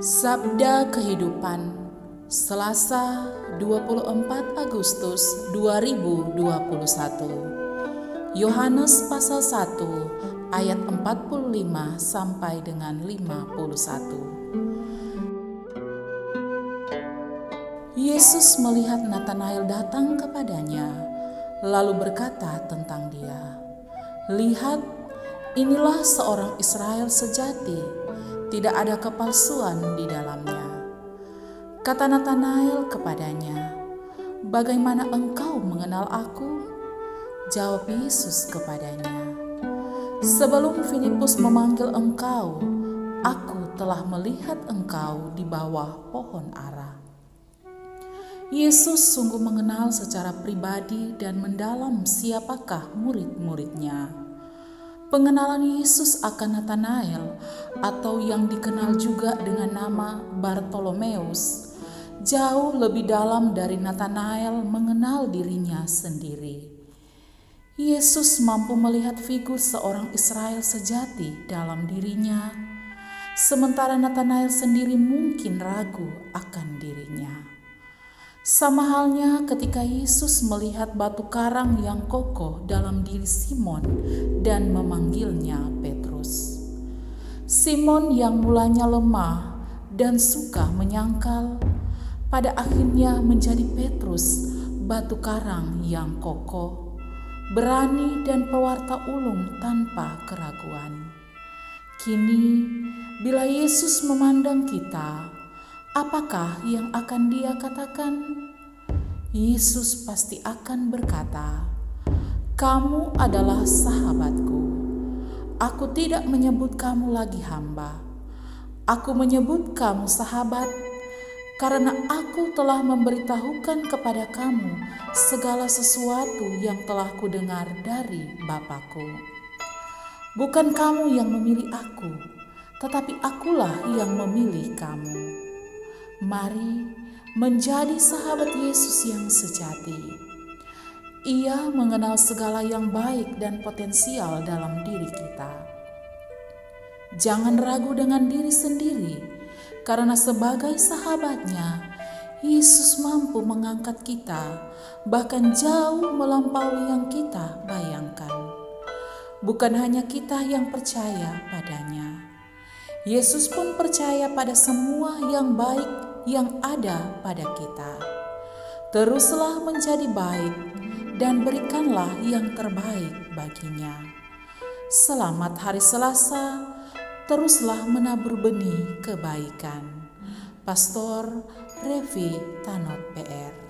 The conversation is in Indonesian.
Sabda Kehidupan Selasa 24 Agustus 2021 Yohanes pasal 1 ayat 45 sampai dengan 51 Yesus melihat Nathanael datang kepadanya lalu berkata tentang dia Lihat inilah seorang Israel sejati tidak ada kepalsuan di dalamnya. Kata Nathanael kepadanya, "Bagaimana engkau mengenal aku?" Jawab Yesus kepadanya, "Sebelum Filipus memanggil engkau, aku telah melihat engkau di bawah pohon ara." Yesus sungguh mengenal secara pribadi dan mendalam siapakah murid-muridnya. Pengenalan Yesus akan Nathanael atau yang dikenal juga dengan nama Bartolomeus jauh lebih dalam dari Nathanael mengenal dirinya sendiri. Yesus mampu melihat figur seorang Israel sejati dalam dirinya, sementara Nathanael sendiri mungkin ragu akan dirinya. Sama halnya ketika Yesus melihat batu karang yang kokoh dalam diri Simon dan memanggilnya Petrus. Simon yang mulanya lemah dan suka menyangkal, pada akhirnya menjadi Petrus, batu karang yang kokoh, berani dan pewarta ulung tanpa keraguan. Kini, bila Yesus memandang kita, Apakah yang akan dia katakan? Yesus pasti akan berkata, "Kamu adalah sahabatku. Aku tidak menyebut kamu lagi hamba. Aku menyebut kamu sahabat karena aku telah memberitahukan kepada kamu segala sesuatu yang telah kudengar dari Bapakku. Bukan kamu yang memilih aku, tetapi akulah yang memilih kamu." Mari menjadi sahabat Yesus yang sejati. Ia mengenal segala yang baik dan potensial dalam diri kita. Jangan ragu dengan diri sendiri, karena sebagai sahabatnya, Yesus mampu mengangkat kita, bahkan jauh melampaui yang kita bayangkan. Bukan hanya kita yang percaya padanya, Yesus pun percaya pada semua yang baik yang ada pada kita. Teruslah menjadi baik dan berikanlah yang terbaik baginya. Selamat hari Selasa, teruslah menabur benih kebaikan. Pastor Revi Tanot PR